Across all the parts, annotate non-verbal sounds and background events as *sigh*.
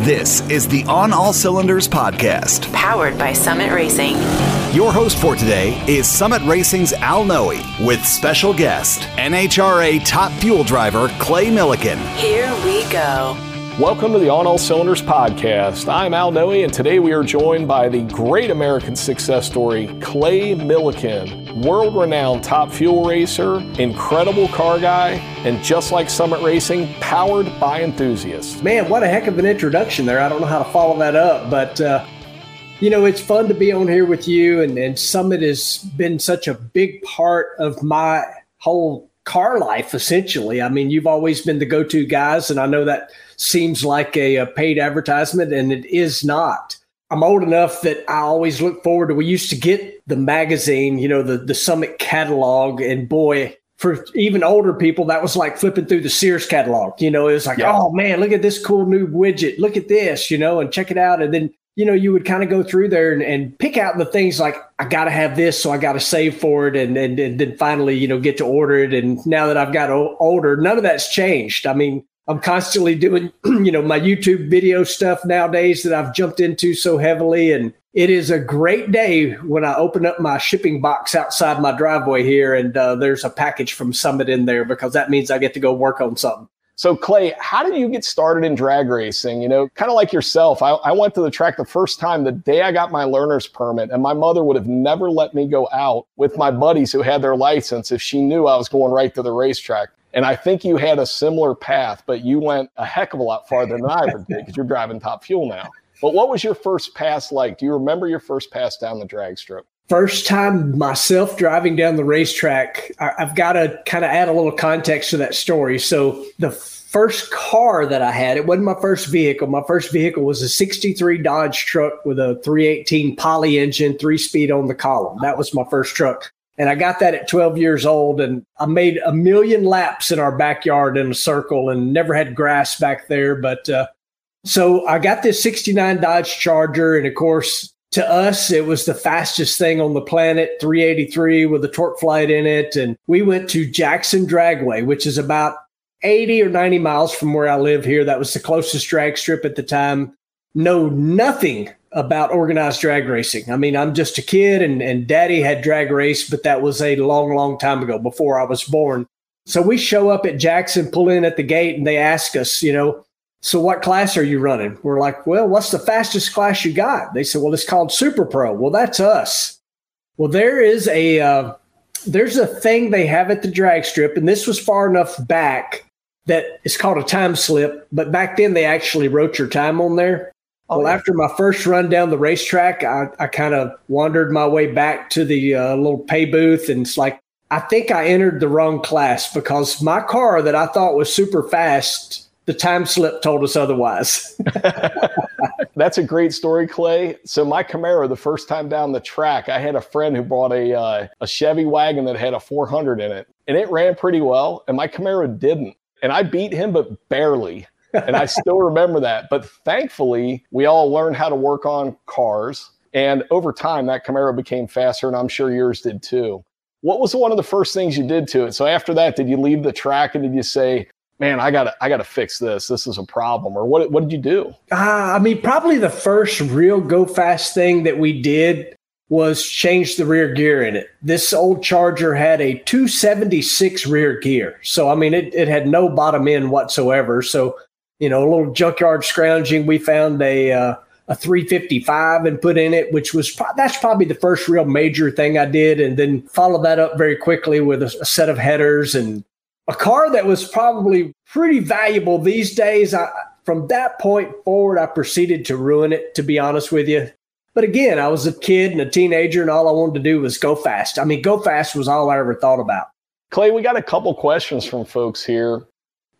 This is the On All Cylinders podcast, powered by Summit Racing. Your host for today is Summit Racing's Al Noe with special guest, NHRA top fuel driver Clay Millican. Here we go. Welcome to the On All Cylinders podcast. I'm Al Noe, and today we are joined by the great American success story, Clay Millican, world renowned top fuel racer, incredible car guy, and just like Summit Racing, powered by enthusiasts. Man, what a heck of an introduction there. I don't know how to follow that up, but. Uh, you know, it's fun to be on here with you, and, and Summit has been such a big part of my whole car life, essentially. I mean, you've always been the go to guys, and I know that seems like a, a paid advertisement, and it is not. I'm old enough that I always look forward to. We used to get the magazine, you know, the the Summit catalog, and boy, for even older people, that was like flipping through the Sears catalog. You know, it was like, yeah. oh man, look at this cool new widget. Look at this, you know, and check it out. And then you know, you would kind of go through there and, and pick out the things like I got to have this, so I got to save for it, and, and and then finally, you know, get to order it. And now that I've got o- older, none of that's changed. I mean, I'm constantly doing, *clears throat* you know, my YouTube video stuff nowadays that I've jumped into so heavily. And it is a great day when I open up my shipping box outside my driveway here and uh, there's a package from Summit in there because that means I get to go work on something. So, Clay, how did you get started in drag racing? You know, kind of like yourself, I, I, went to the track the first time the day I got my learner's permit, and my mother would have never let me go out with my buddies who had their license if she knew I was going right to the racetrack. And I think you had a similar path, but you went a heck of a lot farther than I ever did because you're driving top fuel now. But what was your first pass like? Do you remember your first pass down the drag strip? First time myself driving down the racetrack, I've got to kind of add a little context to that story. So the first car that I had, it wasn't my first vehicle. My first vehicle was a 63 Dodge truck with a 318 poly engine, three speed on the column. That was my first truck. And I got that at 12 years old. And I made a million laps in our backyard in a circle and never had grass back there. But uh, so I got this 69 Dodge Charger. And of course, to us, it was the fastest thing on the planet 383 with a TorqueFlite in it. And we went to Jackson Dragway, which is about 80 or 90 miles from where I live here. That was the closest drag strip at the time. Know nothing about organized drag racing. I mean, I'm just a kid and, and daddy had drag race, but that was a long, long time ago before I was born. So we show up at Jackson, pull in at the gate, and they ask us, you know, so what class are you running? We're like, well, what's the fastest class you got? They said, well, it's called Super Pro. Well, that's us. Well, there is a uh, there's a thing they have at the drag strip, and this was far enough back that it's called a time slip. But back then, they actually wrote your time on there. Oh, well, yeah. after my first run down the racetrack, I, I kind of wandered my way back to the uh, little pay booth, and it's like I think I entered the wrong class because my car that I thought was super fast, the time slip told us otherwise. *laughs* That's a great story, Clay. So my Camaro, the first time down the track, I had a friend who bought a uh, a Chevy wagon that had a 400 in it, and it ran pretty well, and my Camaro didn't, and I beat him, but barely and I still remember that. But thankfully, we all learned how to work on cars. And over time, that Camaro became faster, and I'm sure yours did too. What was one of the first things you did to it? So after that, did you leave the track and did you say, "Man, I got to, I got to fix this. This is a problem," or what? What did you do? Uh, I mean, probably the first real go fast thing that we did was change the rear gear in it. This old Charger had a 276 rear gear. So, I mean, it, it had no bottom end whatsoever. So, you know, a little junkyard scrounging, we found a uh, a 355 and put in it, which was pro- that's probably the first real major thing I did, and then followed that up very quickly with a, a set of headers and a car that was probably pretty valuable these days. I, from that point forward, I proceeded to ruin it. To be honest with you, but again, I was a kid and a teenager, and all I wanted to do was go fast. I mean, go fast was all I ever thought about. Clay, we got a couple questions from folks here.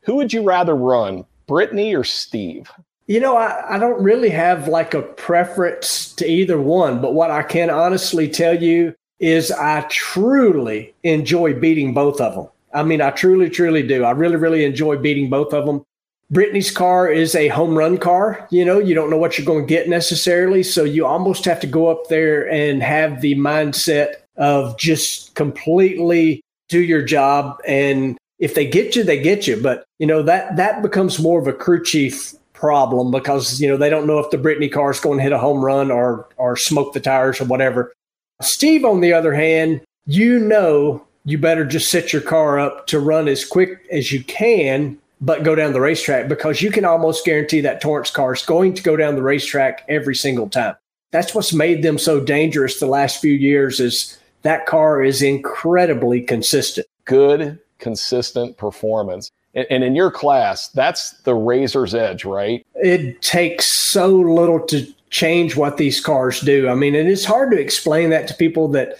Who would you rather run, Brittany or Steve? You know, I, I don't really have like a preference to either one, but what I can honestly tell you is I truly enjoy beating both of them. I mean, I truly, truly do. I really, really enjoy beating both of them. Brittany's car is a home run car. You know, you don't know what you're going to get necessarily. So you almost have to go up there and have the mindset of just completely do your job and if they get you, they get you. But you know that that becomes more of a crew chief problem because you know they don't know if the Brittany car is going to hit a home run or or smoke the tires or whatever. Steve, on the other hand, you know you better just set your car up to run as quick as you can, but go down the racetrack because you can almost guarantee that Torrence car is going to go down the racetrack every single time. That's what's made them so dangerous the last few years is that car is incredibly consistent. Good, consistent performance. And, and in your class, that's the razor's edge, right? It takes so little to change what these cars do. I mean, it is hard to explain that to people that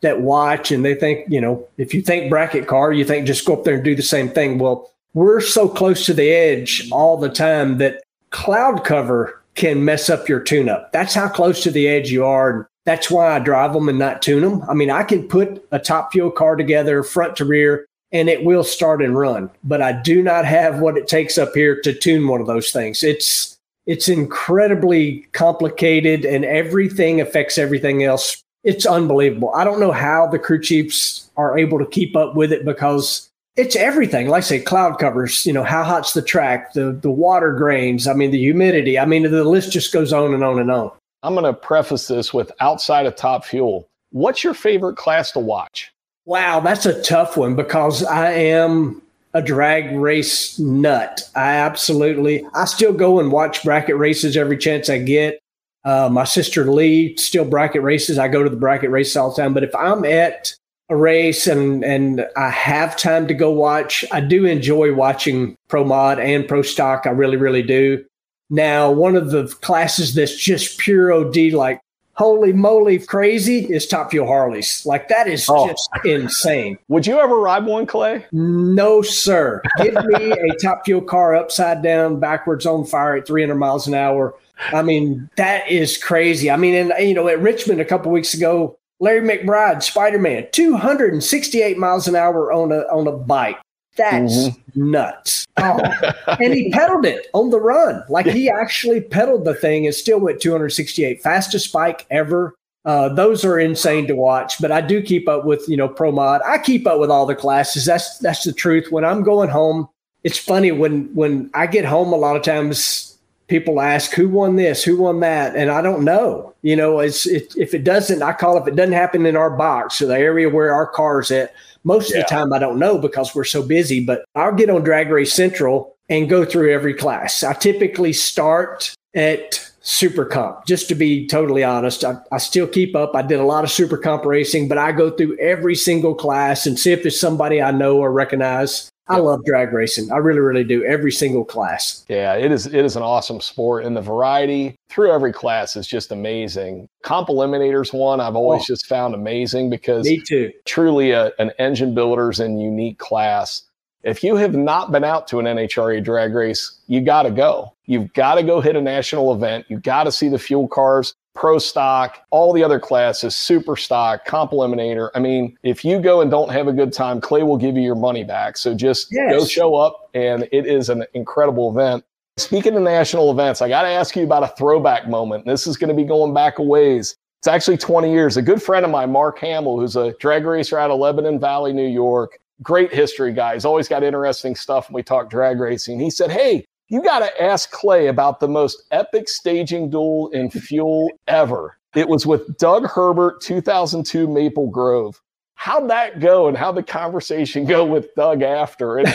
that watch and they think, you know, if you think bracket car, you think just go up there and do the same thing. Well, we're so close to the edge all the time that cloud cover can mess up your tune up. That's how close to the edge you are. And That's why I drive them and not tune them. I mean, I can put a top fuel car together front to rear and it will start and run, but I do not have what it takes up here to tune one of those things. It's it's incredibly complicated and everything affects everything else. It's unbelievable. I don't know how the crew chiefs are able to keep up with it because it's everything. Like I say, cloud covers, you know, how hot's the track, the the water grains, I mean the humidity. I mean the list just goes on and on and on. I'm going to preface this with outside of Top Fuel. What's your favorite class to watch? Wow, that's a tough one because I am a drag race nut. I absolutely, I still go and watch bracket races every chance I get. Uh, my sister Lee still bracket races. I go to the bracket races all the time. But if I'm at a race and and I have time to go watch, I do enjoy watching pro mod and pro stock. I really, really do. Now, one of the classes that's just pure OD, like holy moly crazy, is Top Fuel Harleys. Like that is oh. just insane. *laughs* Would you ever ride one, Clay? No, sir. Give me a Top Fuel car upside down, backwards on fire at 300 miles an hour. I mean, that is crazy. I mean, and you know, at Richmond a couple weeks ago, Larry McBride, Spider Man, 268 miles an hour on a on a bike. That's mm-hmm. nuts. Oh. *laughs* and he pedaled it on the run. Like he actually pedaled the thing and still went 268. Fastest bike ever. Uh, those are insane to watch, but I do keep up with, you know, pro mod. I keep up with all the classes. That's that's the truth. When I'm going home, it's funny when when I get home a lot of times people ask who won this, who won that, and I don't know. You know, it's it, if it doesn't, I call if it doesn't happen in our box or the area where our car's at. Most yeah. of the time, I don't know because we're so busy, but I'll get on Drag Race Central and go through every class. I typically start at super comp just to be totally honest I, I, still keep up i did a lot of super comp racing but i go through every single class and see if there's somebody i know or recognize I love drag racing. I really, really do. Every single class. Yeah, it is. It is an awesome sport, and the variety through every class is just amazing. Comp Eliminators one I've always oh, just found amazing because me too. Truly a, an engine builders and unique class. If you have not been out to an NHRA drag race, you got to go. You've got to go hit a national event. You got to see the fuel cars pro stock, all the other classes, super stock, comp eliminator. I mean, if you go and don't have a good time, Clay will give you your money back. So just yes. go show up, and it is an incredible event. Speaking of national events, I got to ask you about a throwback moment. This is going to be going back a ways. It's actually 20 years. A good friend of mine, Mark Hamill, who's a drag racer out of Lebanon Valley, New York, great history guy. He's always got interesting stuff when we talk drag racing. He said, Hey, you got to ask Clay about the most epic staging duel in *laughs* fuel ever. It was with Doug Herbert, 2002 Maple Grove. How'd that go and how'd the conversation go with Doug after? And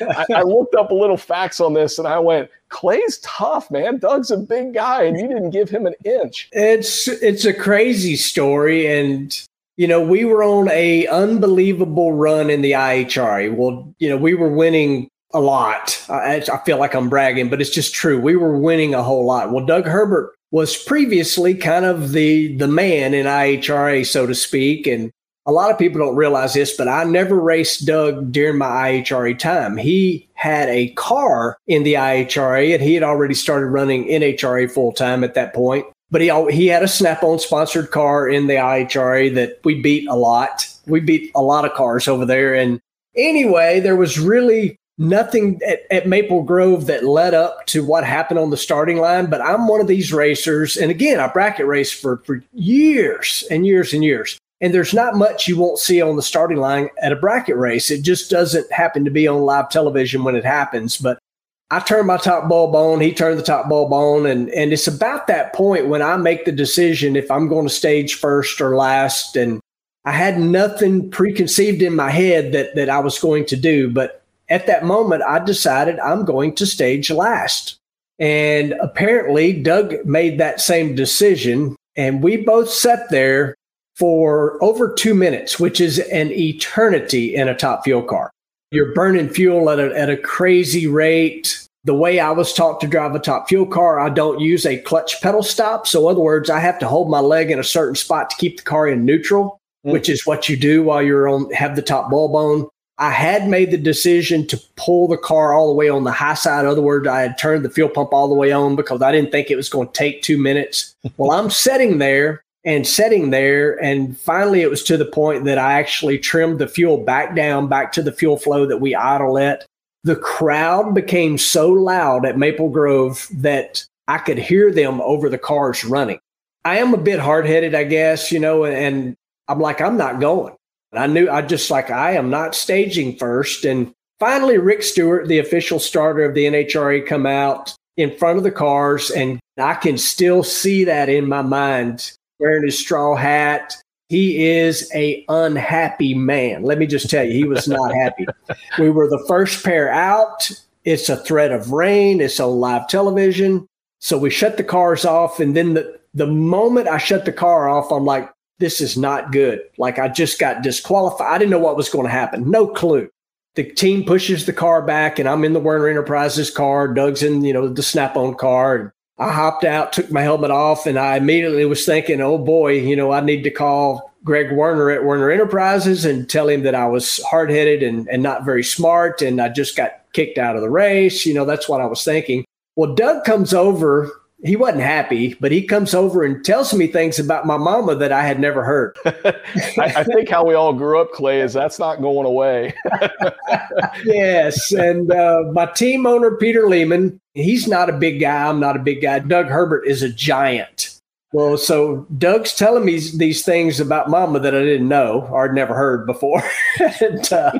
I, I, looked up a little facts on this and I went, Clay's tough, man. Doug's a big guy and you didn't give him an inch. It's it's a crazy story. And you know, we were on a unbelievable run in the IHRA. Well, you know, we were winning a lot. I, I, feel like I'm bragging, but it's just true. We were winning a whole lot. Well, Doug Herbert was previously kind of the the man in IHRA, so to speak, and a lot of people don't realize this, but I never raced Doug during my IHRA time. He had a car in the IHRA, and he had already started running NHRA full time at that point. But he he had a Snap-on sponsored car in the IHRA that we beat a lot. We beat a lot of cars over there, and anyway, there was really nothing at, at, Maple Grove that led up to what happened on the starting line. But I'm one of these racers, and again, I bracket race for for years and years and years. And there's not much you won't see on the starting line at a bracket race. It just doesn't happen to be on live television when it happens. But I turned my top bulb on, he turned the top bulb on, and and it's about that point when I make the decision if I'm going to stage first or last. And I had nothing preconceived in my head that that I was going to do, but at that moment I decided I'm going to stage last. And apparently Doug made that same decision, and we both sat there for over two minutes, which is an eternity in a top fuel car. You're burning fuel at a, at a crazy rate. The way I was taught to drive a top fuel car, I don't use a clutch pedal stop. So, in other words, I have to hold my leg in a certain spot to keep the car in neutral, mm. which is what you do while you're on have the top bulb on. I had made the decision to pull the car all the way on the high side. In other words, I had turned the fuel pump all the way on because I didn't think it was going to take two minutes. *laughs* well, I'm sitting there and sitting there. And finally, it was to the point that I actually trimmed the fuel back down, back to the fuel flow that we idle at. The crowd became so loud at Maple Grove that I could hear them over the cars running. I am a bit hard headed, I guess, you know, and I'm like, I'm not going. And I knew I just like, I am not staging first. And finally, Rick Stewart, the official starter of the NHRA, come out in front of the cars. And I can still see that in my mind wearing his straw hat. He is a unhappy man. Let me just tell you, he was not *laughs* happy. we were the first pair out. It's a threat of rain. It's on live television. So we shut the cars off. And then the, the moment I shut the car off, I'm like, this is not good. Like I just got disqualified. I didn't know what was going to happen. No clue. The team pushes the car back and I'm in the Werner Enterprises car. Doug's in, you know, the snap on car. And I hopped out, took my helmet off, and I immediately was thinking, oh boy, you know, I need to call Greg Werner at Werner Enterprises and tell him that I was hard headed and, and not very smart. And I just got kicked out of the race. You know, that's what I was thinking. Well, Doug comes over he wasn't happy, but he comes over and tells me things about my mama that I had never heard. *laughs* I, I, think how we all grew up, Clay, is that's not going away. *laughs* yes. And uh, my team owner, Peter Lehman, he's not a big guy. I'm not a big guy. Doug Herbert is a giant. Well, so Doug's telling me these things about Mama that I didn't know or I'd never heard before. *laughs* and uh,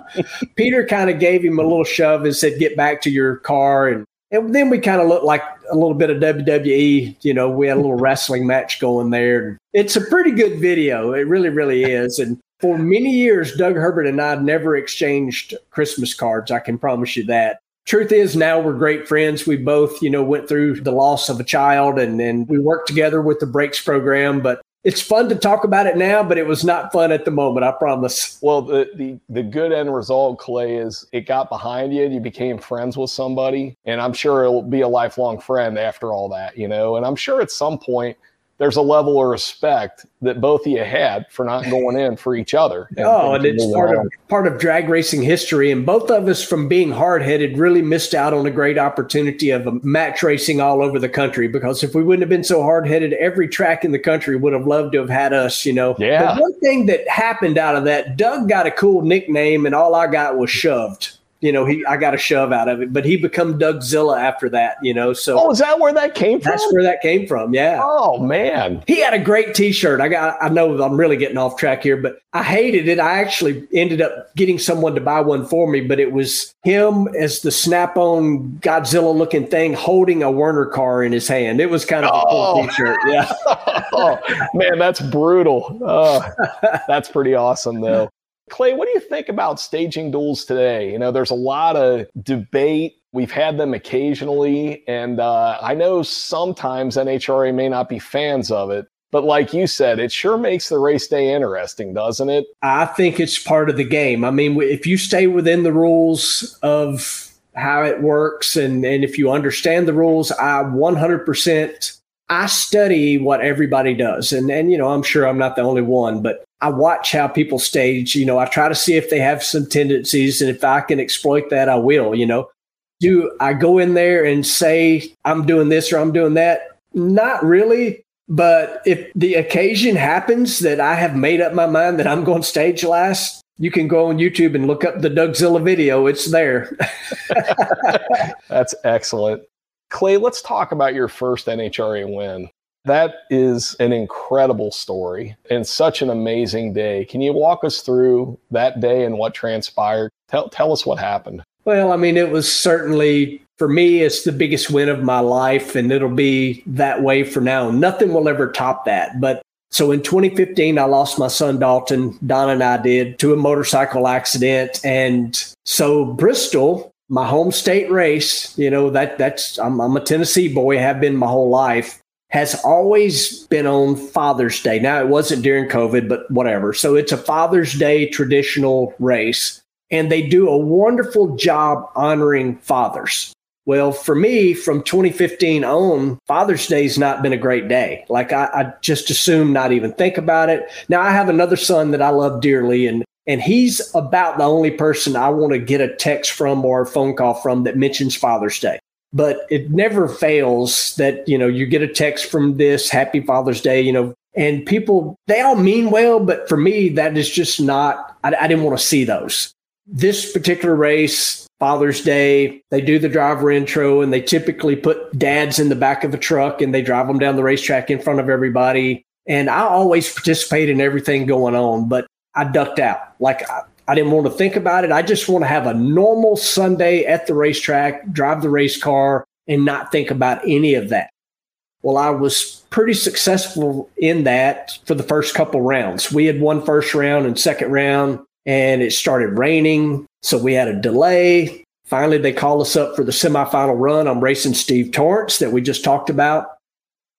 Peter kind of gave him a little shove and said, "Get back to your car." And and then we kind of looked like a little bit of WWE. You know, we had a little *laughs* wrestling match going there. It's a pretty good video. It really, really is. And for many years, Doug Herbert and I never exchanged Christmas cards. I can promise you that. Truth is, now we're great friends. We both, you know, went through the loss of a child and then we worked together with the BRAKES program. But it's fun to talk about it now, but it was not fun at the moment. I promise. Well, the the the good end result, Clay, is it got behind you. And you became friends with somebody, and I'm sure it will be a lifelong friend after all that. You know, and I'm sure at some point there's a level of respect that both of you had for not going in for each other. And *laughs* oh, and it's part of part of drag racing history. And both of us, from being hard headed, really missed out on a great opportunity of match racing all over the country. Because if we wouldn't have been so hard headed, every track in the country would have loved to have had us. You know. Yeah. But one thing that happened out of that, Doug got a cool nickname, and all I got was shoved you know, he I got a shove out of it, but he become Dougzilla after that, you know. So Oh, is that where that came from? That's where that came from, yeah. Oh man. He had a great t-shirt. I got I know I'm really getting off track here, but I hated it. I actually ended up getting someone to buy one for me, but it was him as the snap-on Godzilla looking thing holding a Werner car in his hand. It was kind of a cool oh. t-shirt. Yeah. *laughs* oh, man, that's brutal. Oh, *laughs* that's pretty awesome though. Clay, what do you think about staging duels today? You know, there's a lot of debate. We've had them occasionally, and uh, I know sometimes NHRA may not be fans of it. But like you said, it sure makes the race day interesting, doesn't it? I think it's part of the game. I mean, if you stay within the rules of how it works and, and if you understand the rules, I 100% I study what everybody does. And, and, you know, I'm sure I'm not the only one, but I watch how people stage. You know, I try to see if they have some tendencies. And if I can exploit that, I will, you know. Do I go in there and say, I'm doing this or I'm doing that? Not really. But if the occasion happens that I have made up my mind that I'm going to stage last, you can go on YouTube and look up the Dougzilla video. It's there. *laughs* That's excellent. Clay, let's talk about your first NHRA win. That is an incredible story and such an amazing day. Can you walk us through that day and what transpired? Tell, tell us what happened. Well, I mean, it was certainly for me, it's the biggest win of my life, and it'll be that way for now. Nothing will ever top that. But so in 2015, I lost my son Dalton, Don and I did, to a motorcycle accident. And so Bristol, my home state race, you know, that that's I'm, I'm a Tennessee boy, have been my whole life, has always been on Father's Day. Now it wasn't during COVID, but whatever. So it's a Father's Day traditional race. And they do a wonderful job honoring fathers. Well, for me, from 2015 on, Father's Day's not been a great day. Like I, I, just assume not even think about it. Now I have another son that I love dearly, and and he's about the only person I want to get a text from or a phone call from that mentions Father's Day. But it never fails that you know you get a text from this Happy Father's Day, you know, and people they all mean well, but for me that is just not. I, I didn't want to see those. This particular race, Father's Day, they do the driver intro and they typically put dads in the back of a truck and they drive them down the racetrack in front of everybody. And I always participate in everything going on, but I ducked out. Like I, I didn't want to think about it. I just want to have a normal Sunday at the racetrack, drive the race car, and not think about any of that. Well, I was pretty successful in that for the first couple rounds. We had won first round and second round, and it started raining. So we had a delay. Finally, they called us up for the semifinal run. I'm racing Steve Torrence that we just talked about.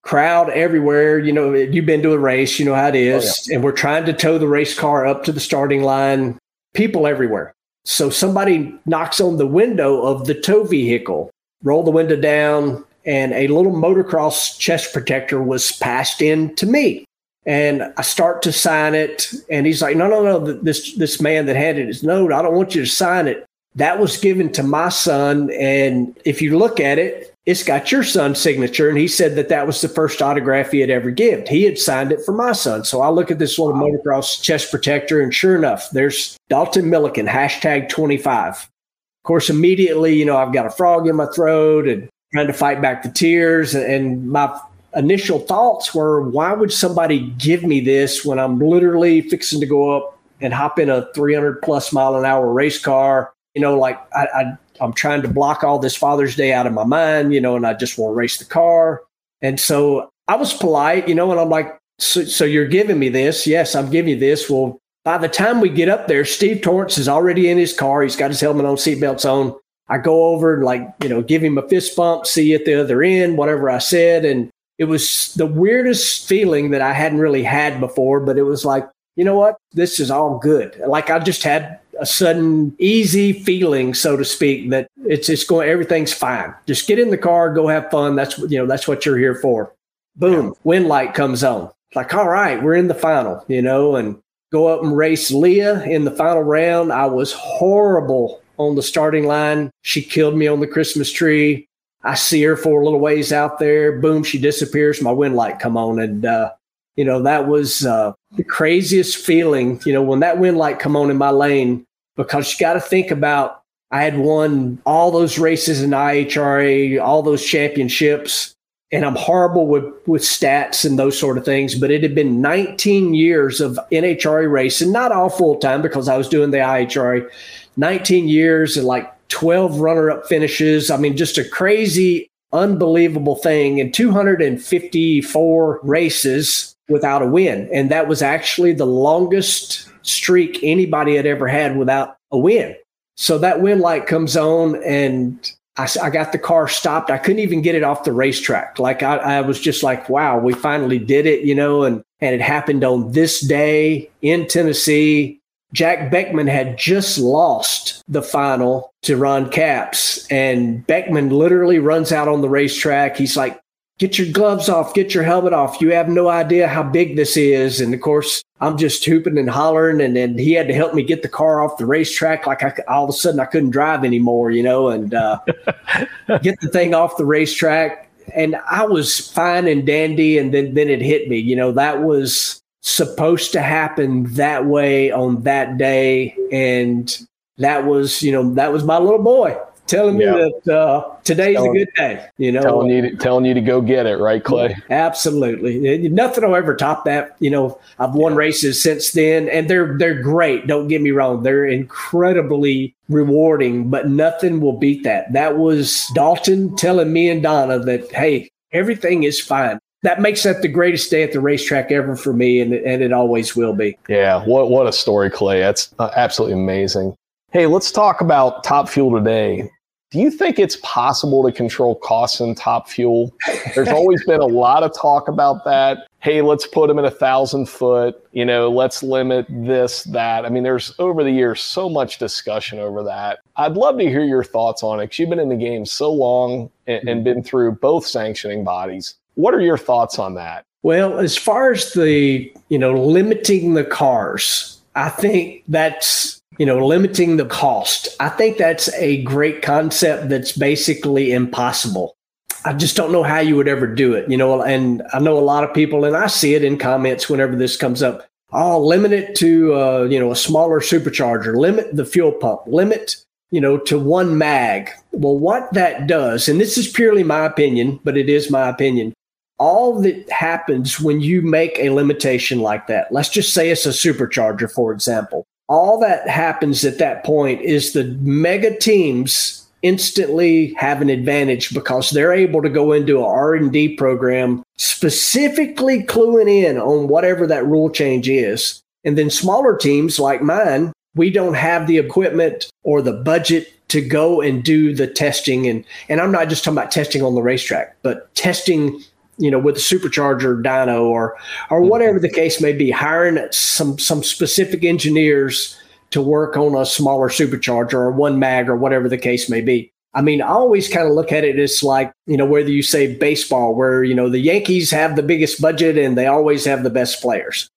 Crowd everywhere. You know, you've been to a race, you know how it is. Oh, yeah. And we're trying to tow the race car up to the starting line. People everywhere. So somebody knocks on the window of the tow vehicle, roll the window down, and a little motocross chest protector was passed in to me. And I start to sign it, and he's like, "No, no, no! This this man that handed his note, I don't want you to sign it. That was given to my son, and if you look at it, it's got your son's signature." And he said that that was the first autograph he had ever given. He had signed it for my son. So I look at this little wow. motocross chest protector, and sure enough, there's Dalton Millican hashtag twenty five. Of course, immediately, you know, I've got a frog in my throat and trying to fight back the tears, and my initial thoughts were, why would somebody give me this when I'm literally fixing to go up and hop in a 300 plus mile an hour race car? You know, like I, I I'm trying to block all this Father's Day out of my mind, you know, and I just want to race the car. And so I was polite, you know, and I'm like, so, so you're giving me this? Yes, I'm giving you this. Well, by the time we get up there, Steve Torrence is already in his car. He's got his helmet on, seatbelts on. I go over and like, you know, give him a fist bump, see you at the other end, whatever I said. And it was the weirdest feeling that I hadn't really had before, but it was like, you know what? This is all good. Like I just had a sudden easy feeling, so to speak, that it's it's going everything's fine. Just get in the car, go have fun. That's you know, that's what you're here for. Boom, yeah. wind light comes on. Like, all right, we're in the final, you know, and go up and race Leah in the final round. I was horrible on the starting line. She killed me on the Christmas tree. I see her for a little ways out there. Boom, she disappears. My wind light come on, and uh, you know that was uh, the craziest feeling. You know when that wind light come on in my lane because you got to think about. I had won all those races in IHRA, all those championships, and I'm horrible with with stats and those sort of things. But it had been 19 years of NHRA racing, not all full time because I was doing the IHRA. 19 years and like 12 runner up finishes. I mean, just a crazy, unbelievable thing in 254 races without a win. And that was actually the longest streak anybody had ever had without a win. So that wind light comes on and I, I, got the car stopped. I couldn't even get it off the racetrack. Like I, I was just like, wow, we finally did it, you know, and, and it happened on this day in Tennessee Jack Beckman had just lost the final to Ron Capps, and Beckman literally runs out on the racetrack. He's like, Get your gloves off, get your helmet off. You have no idea how big this is. And of course, I'm just hooping and hollering. And then he had to help me get the car off the racetrack. Like I, all of a sudden, I couldn't drive anymore, you know, and uh, *laughs* get the thing off the racetrack. And I was fine and dandy. And then, then it hit me. You know, that was supposed to happen that way on that day and that was you know that was my little boy telling me that uh, today's Telling- a good day. You know, telling you to, telling you to go get it, right, Clay? Absolutely, nothing will ever top that. You know, I've won races since then, and they're they're great. Don't get me wrong; they're incredibly rewarding, but nothing will beat that. That was Dalton telling me and Donna that hey, everything is fine. That makes that the greatest day at the racetrack ever for me, and and it always will be. Yeah, what what a story, Clay. That's uh, absolutely amazing. Hey, let's talk about Top Fuel today. Do you think it's possible to control costs in Top Fuel? There's always been a lot of talk about that. Hey, let's put them at a thousand foot. You know, let's limit this, that. I mean, there's over the years so much discussion over that. I'd love to hear your thoughts on it because you've been in the game so long and, and been through both sanctioning bodies. What are your thoughts on that? Well, as far as the, you know, limiting the cars, I think that's, you know, limiting the cost. I think that's a great concept that's basically impossible. I just don't know how you would ever do it, you know, and I know a lot of people, and I see it in comments whenever this comes up. Oh, limit it to, uh, you know, a smaller supercharger, limit the fuel pump, limit, you know, to one mag. Well, what that does, and this is purely my opinion, but it is my opinion all that happens when you make a limitation like that, let's just say it's a supercharger, for example, all that happens at that point is the mega teams instantly have an advantage because they're able to go into a R&D program specifically cluing in on whatever that rule change is. And then smaller teams like mine, we don't have the equipment or the budget to go and do the testing and and I'm not just talking about testing on the racetrack, but testing you know, with a supercharger dyno or or mm-hmm. whatever the case may be, hiring some some specific engineers to work on a smaller supercharger or one mag or whatever the case may be. I mean, I always kind of look at it as like, you know, whether you say baseball, where, you know, the Yankees have the biggest budget and they always have the best players.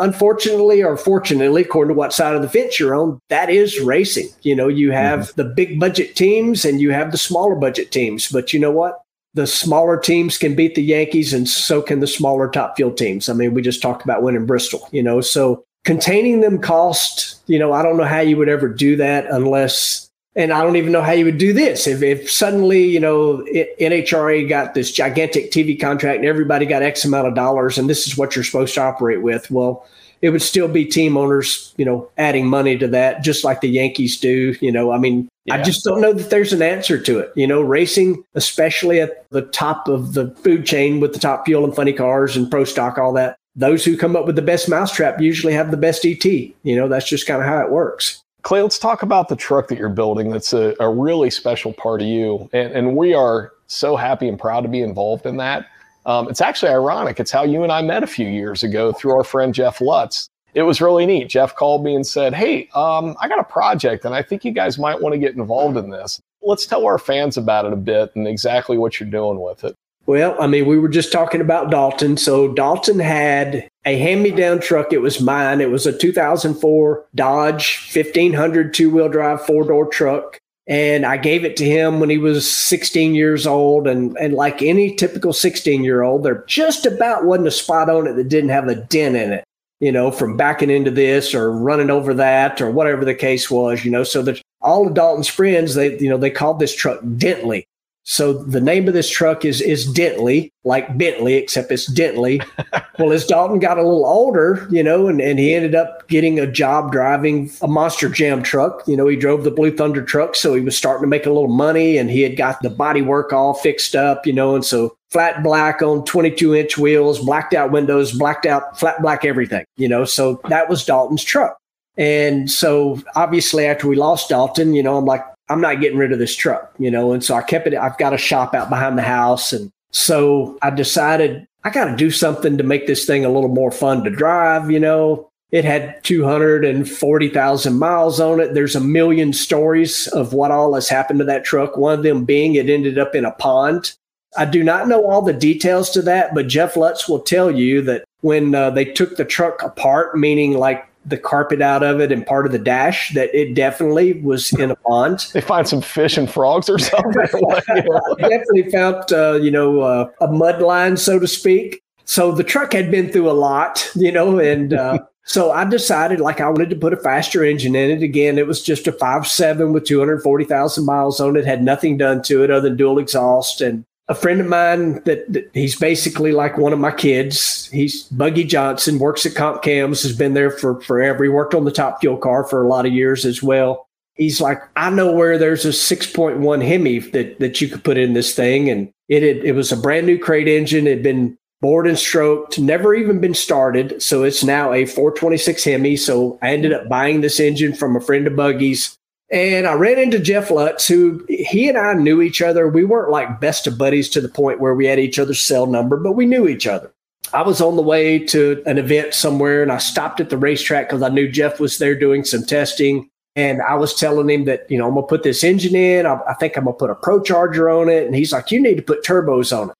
Unfortunately or fortunately, according to what side of the fence you're on, that is racing. You know, you mm-hmm. have the big budget teams and you have the smaller budget teams. But you know what? The smaller teams can beat the Yankees and so can the smaller top fuel teams. I mean, we just talked about winning Bristol, you know, so containing them cost, you know, I don't know how you would ever do that unless, and I don't even know how you would do this. If, if suddenly, you know, NHRA got this gigantic TV contract and everybody got X amount of dollars and this is what you're supposed to operate with. Well, it would still be team owners, you know, adding money to that, just like the Yankees do. You know, I mean, I just don't know that there's an answer to it. You know, racing, especially at the top of the food chain with the top fuel and funny cars and pro stock, all that, those who come up with the best mousetrap usually have the best ET. You know, that's just kind of how it works. Clay, let's talk about the truck that you're building. That's a, a really special part of you. And, and we are so happy and proud to be involved in that. Um, it's actually ironic. It's how you and I met a few years ago through our friend Jeff Lutz. It was really neat. Jeff called me and said, Hey, um, I got a project and I think you guys might want to get involved in this. Let's tell our fans about it a bit and exactly what you're doing with it. Well, I mean, we were just talking about Dalton. So Dalton had a hand-me-down truck. It was mine. It was a 2004 Dodge 1500 two-wheel drive four-door truck. And I gave it to him when he was 16 years old. And, and like any typical 16 year old, there just about wasn't a spot on it that didn't have a dent in it, you know, from backing into this or running over that or whatever the case was, you know. So that all of Dalton's friends, they, you know, they called this truck Dentley. So the name of this truck is is Dentley, like Bentley, except it's Dentley. *laughs* well, as Dalton got a little older, you know, and, and he ended up getting a job driving a Monster Jam truck. You know, he drove the Blue Thunder truck, so he was starting to make a little money, and he had got the body work all fixed up, you know, and so flat black on 22 inch wheels, blacked out windows, blacked out flat black everything, you know. So that was Dalton's truck. And so obviously after we lost Dalton, you know, I'm like, I'm not getting rid of this truck, you know, and so I kept it. I've got a shop out behind the house. And so I decided I got to do something to make this thing a little more fun to drive, you know. It had 240,000 miles on it. There's a million stories of what all has happened to that truck. One of them being it ended up in a pond. I do not know all the details to that, but Jeff Lutz will tell you that when uh, they took the truck apart, meaning like the carpet out of it and part of the dash, that it definitely was in a pond. *laughs* They find some fish and frogs or something. *laughs* definitely found, uh, you know, uh, a mud line, so to speak. So the truck had been through a lot, you know, and uh, *laughs* so I decided like I wanted to put a faster engine in it. Again, it was just a five seven with 240,000 miles on it, had nothing done to it other than dual exhaust. And a friend of mine that, that, he's basically like one of my kids. He's Buggy Johnson, works at Comp Cams, has been there for forever. He worked on the top fuel car for a lot of years as well. He's like, I know where there's a 6.1 Hemi that, that you could put in this thing. And it had, it was a brand new crate engine. It had been bored and stroked, never even been started. So it's now a 426 Hemi. So I ended up buying this engine from a friend of Buggy's. And I ran into Jeff Lutz, who he and I knew each other. We weren't like best of buddies to the point where we had each other's cell number, but we knew each other. I was on the way to an event somewhere and I stopped at the racetrack because I knew Jeff was there doing some testing. And I was telling him that, you know, I'm going to put this engine in. I, I think I'm going to put a Pro Charger on it. And he's like, you need to put turbos on it.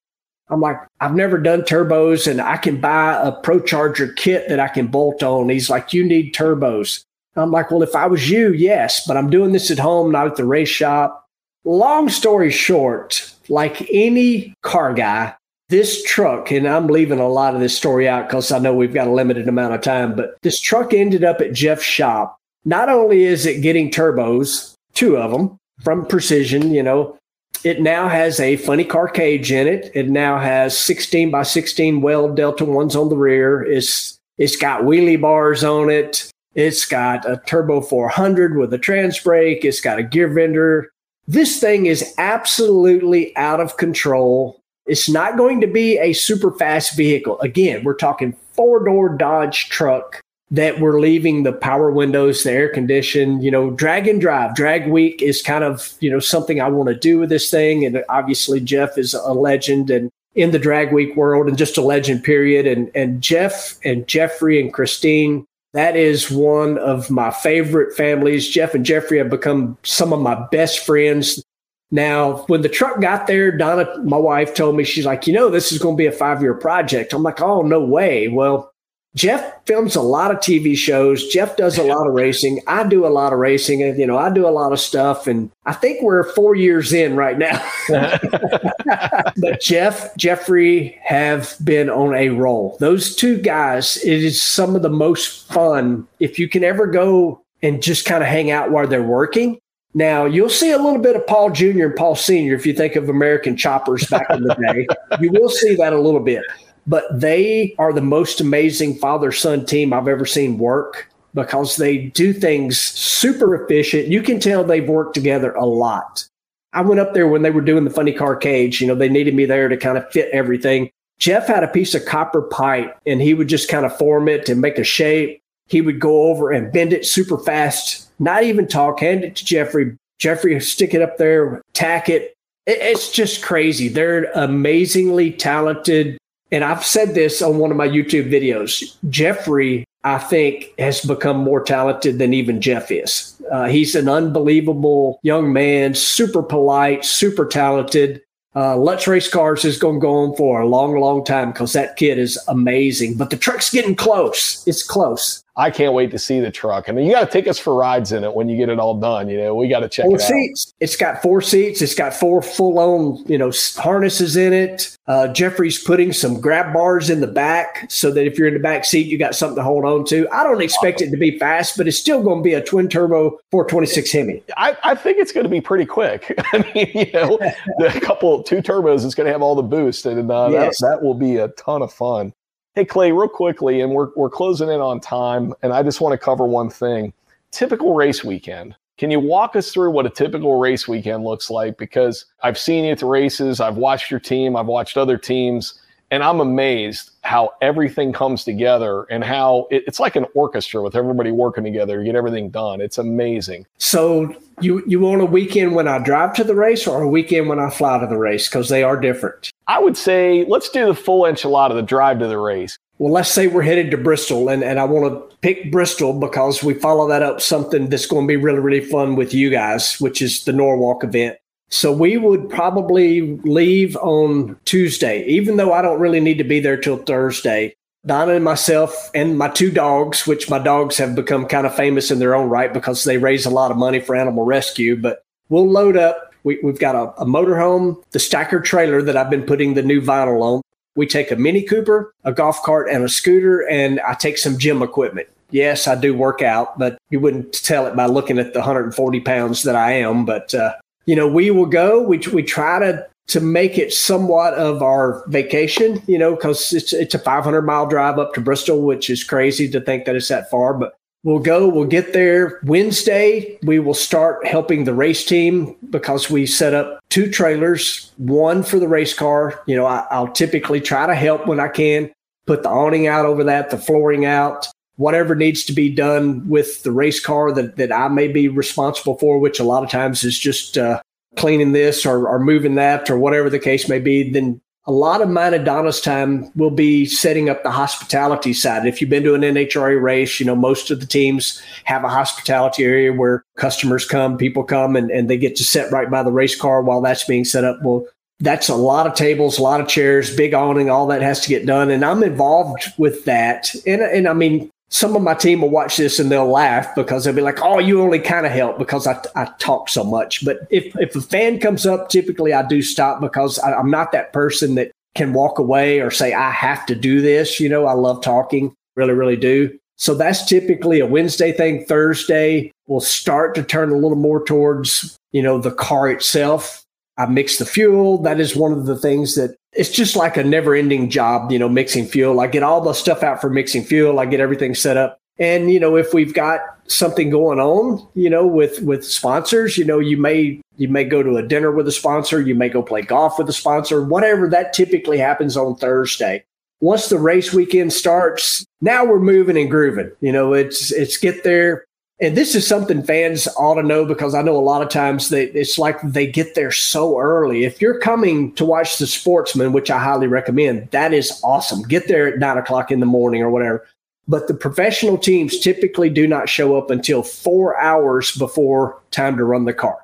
I'm like, I've never done turbos and I can buy a Pro Charger kit that I can bolt on. He's like, you need turbos. I'm like, well, if I was you, yes, but I'm doing this at home, not at the race shop. Long story short, like any car guy, this truck, and I'm leaving a lot of this story out because I know we've got a limited amount of time, but this truck ended up at Jeff's shop. Not only is it getting turbos, two of them from Precision, you know, it now has a funny car cage in it. It now has 16 by 16 weld Delta ones on the rear. It's it's got wheelie bars on it. It's got a turbo 400 with a trans brake. It's got a gear vendor. This thing is absolutely out of control. It's not going to be a super fast vehicle. Again, we're talking four door Dodge truck that we're leaving the power windows, the air condition, you know, drag and drive. Drag week is kind of, you know, something I want to do with this thing. And obviously Jeff is a legend and in the drag week world and just a legend period. And and Jeff and Jeffrey and Christine, that is one of my favorite families. Jeff and Jeffrey have become some of my best friends. Now, when the truck got there, Donna, my wife, told me, she's like, you know, this is going to be a five year project. I'm like, oh, no way. Well, Jeff films a lot of TV shows. Jeff does a lot of racing. I do a lot of racing, and you know, I do a lot of stuff. And I think we're four years in right now. *laughs* but Jeff, Jeffrey have been on a roll. Those two guys, it is some of the most fun. If you can ever go and just kind of hang out while they're working. Now you'll see a little bit of Paul Jr. and Paul Sr. if you think of American choppers back in the day. *laughs* you will see that a little bit but they are the most amazing father son team I've ever seen work because they do things super efficient. You can tell they've worked together a lot. I went up there when they were doing the funny car cage. You know, they needed me there to kind of fit everything. Jeff had a piece of copper pipe and he would just kind of form it and make a shape. He would go over and bend it super fast, not even talk, hand it to Jeffrey. Jeffrey stick it up there, tack it. It's just crazy. They're amazingly talented and I've said this on one of my YouTube videos. Jeffrey, I think, has become more talented than even Jeff is. Uh, he's an unbelievable young man, super polite, super talented. Uh, Lutz Race Cars is going to go on for a long, long time because that kid is amazing. But the truck's getting close. It's close. I can't wait to see the truck. and you got to take us for rides in it when you get it all done. You know, we got to check four it seats. out. It's got four seats. It's got four full on, you know, harnesses in it. Uh, Jeffrey's putting some grab bars in the back so that if you're in the back seat, you got something to hold on to. I don't expect it to be fast, but it's still going to be a twin turbo 426 Hemi. I, I think it's going to be pretty quick. *laughs* I mean, you know, the couple two turbos is going to have all the boost, and uh, yes. that, that will be a ton of fun. Hey, Clay, real quickly, and we're, we're closing in on time, and I just want to cover one thing. Typical race weekend. Can you walk us through what a typical race weekend looks like? Because I've seen you at the races, I've watched your team, I've watched other teams, and I'm amazed how everything comes together and how it, it's like an orchestra with everybody working together to get everything done. It's amazing. So you you want a weekend when I drive to the race or a weekend when I fly to the race because they are different. I would say let's do the full enchilada, the drive to the race. Well, let's say we're headed to Bristol, and, and I want to pick Bristol because we follow that up something that's going to be really, really fun with you guys, which is the Norwalk event. So we would probably leave on Tuesday, even though I don't really need to be there till Thursday. Donna and myself and my two dogs, which my dogs have become kind of famous in their own right because they raise a lot of money for animal rescue. But we'll load up we, have got a, a motorhome, the stacker trailer that I've been putting the new vinyl on. We take a Mini Cooper, a golf cart, and a scooter, and I take some gym equipment. Yes, I do work out, but you wouldn't tell it by looking at the 140 pounds that I am. But uh, you know, we will go. We we try to to make it somewhat of our vacation, you know, because it's it's a 500 mile drive up to Bristol, which is crazy to think that it's that far. But we'll go, we'll get there Wednesday. We will start helping the race team because we set up two trailers, one for the race car. You know, I, I'll typically try to help when I can, put the awning out over that, the flooring out, whatever needs to be done with the race car that, that I may be responsible for, which a lot of times is just uh, cleaning this or, or moving that or whatever the case may be, then a lot of mine and Donna's time will be setting up the hospitality side. If you've been to an NHRA race, you know, most of the teams have a hospitality area where customers come, people come, and, and they get to sit right by the race car while that's being set up. Well, that's a lot of tables, a lot of chairs, big awning, all that has to get done. And I'm involved with that. And, and I mean, some of my team will watch this and they'll laugh because they'll be like, "Oh, you only kind of help because I, I talk so much." But if if a fan comes up, typically I do stop because I, I'm not that person that can walk away or say I have to do this. You know, I love talking, really, really do. So that's typically a Wednesday thing. Thursday will start to turn a little more towards you know the car itself. I mix the fuel. That is one of the things that it's just like a never ending job, you know, mixing fuel. I get all the stuff out for mixing fuel. I get everything set up. And, you know, if we've got something going on, you know, with, with sponsors, you know, you may, you may go to a dinner with a sponsor. You may go play golf with a sponsor, whatever that typically happens on Thursday. Once the race weekend starts, now we're moving and grooving. You know, it's, it's get there, and this is something fans ought to know because I know a lot of times they it's like they get there so early. If you're coming to watch the sportsman, which I highly recommend, that is awesome. Get there at nine o'clock in the morning or whatever. But the professional teams typically do not show up until four hours before time to run the car.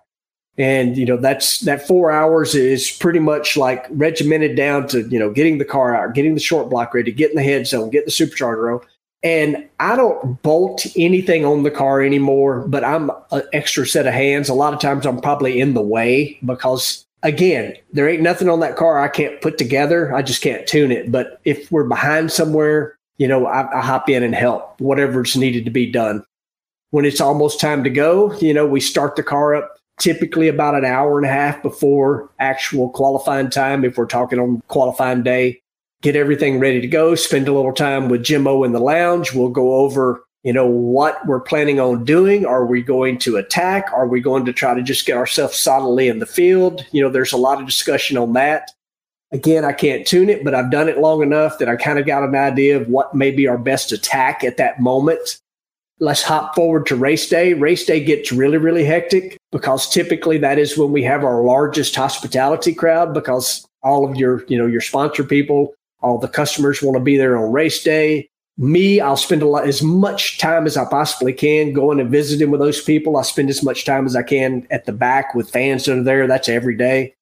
And you know that's that four hours is pretty much like regimented down to you know getting the car out, getting the short block ready, getting the head zone, getting the supercharger on and I don't bolt anything on the car anymore, but I'm an extra set of hands. A lot of times I'm probably in the way because, again, there ain't nothing on that car I can't put together. I just can't tune it. But if we're behind somewhere, you know, I, I hop in and help whatever's needed to be done. When it's almost time to go, you know, we start the car up typically about an hour and a half before actual qualifying time if we're talking on qualifying day get everything ready to go, spend a little time with Jimmo in the lounge. We'll go over, you know, what we're planning on doing. Are we going to attack? Are we going to try to just get ourselves solidly in the field? You know, there's a lot of discussion on that. Again, I can't tune it, but I've done it long enough that I kind of got an idea of what may be our best attack at that moment. Let's hop forward to race day. Race day gets really, really hectic because typically that is when we have our largest hospitality crowd because all of your, you know, your sponsor people all the customers want to be there on race day. Me, I'll spend a lot, as much time as I possibly can going and visiting with those people. I spend as much time as I can at the back with fans that are there. That's every day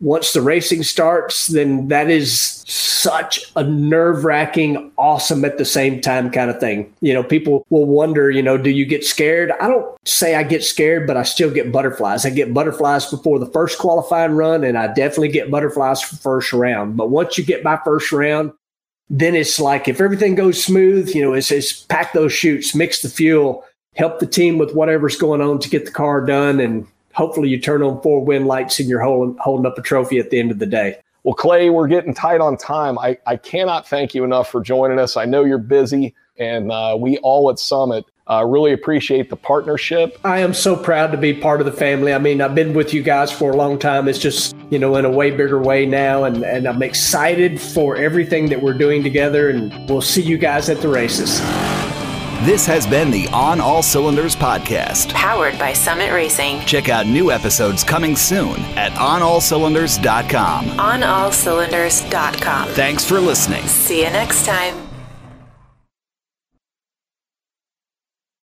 once the racing starts, then that is such a nerve wracking, awesome at the same time kind of thing. You know, people will wonder, you know, do you get scared? I don't say I get scared, but I still get butterflies. I get butterflies before the first qualifying run, and I definitely get butterflies for first round. But once you get my first round, then it's like if everything goes smooth, you know, it's, it's pack those chutes, mix the fuel, help the team with whatever's going on to get the car done and hopefully you turn on four win lights and you're holding, holding up a trophy at the end of the day. Well, Clay, we're getting tight on time. I, I cannot thank you enough for joining us. I know you're busy, and uh, we all at Summit uh, really appreciate the partnership. I am so proud to be part of the family. I mean, I've been with you guys for a long time. It's just, you know, in a way bigger way now. And, and I'm excited for everything that we're doing together. And we'll see you guys at the races. This has been the On All Cylinders podcast, powered by Summit Racing. Check out new episodes coming soon at onallcylinders.com. OnAllCylinders.com. Thanks for listening. See you next time.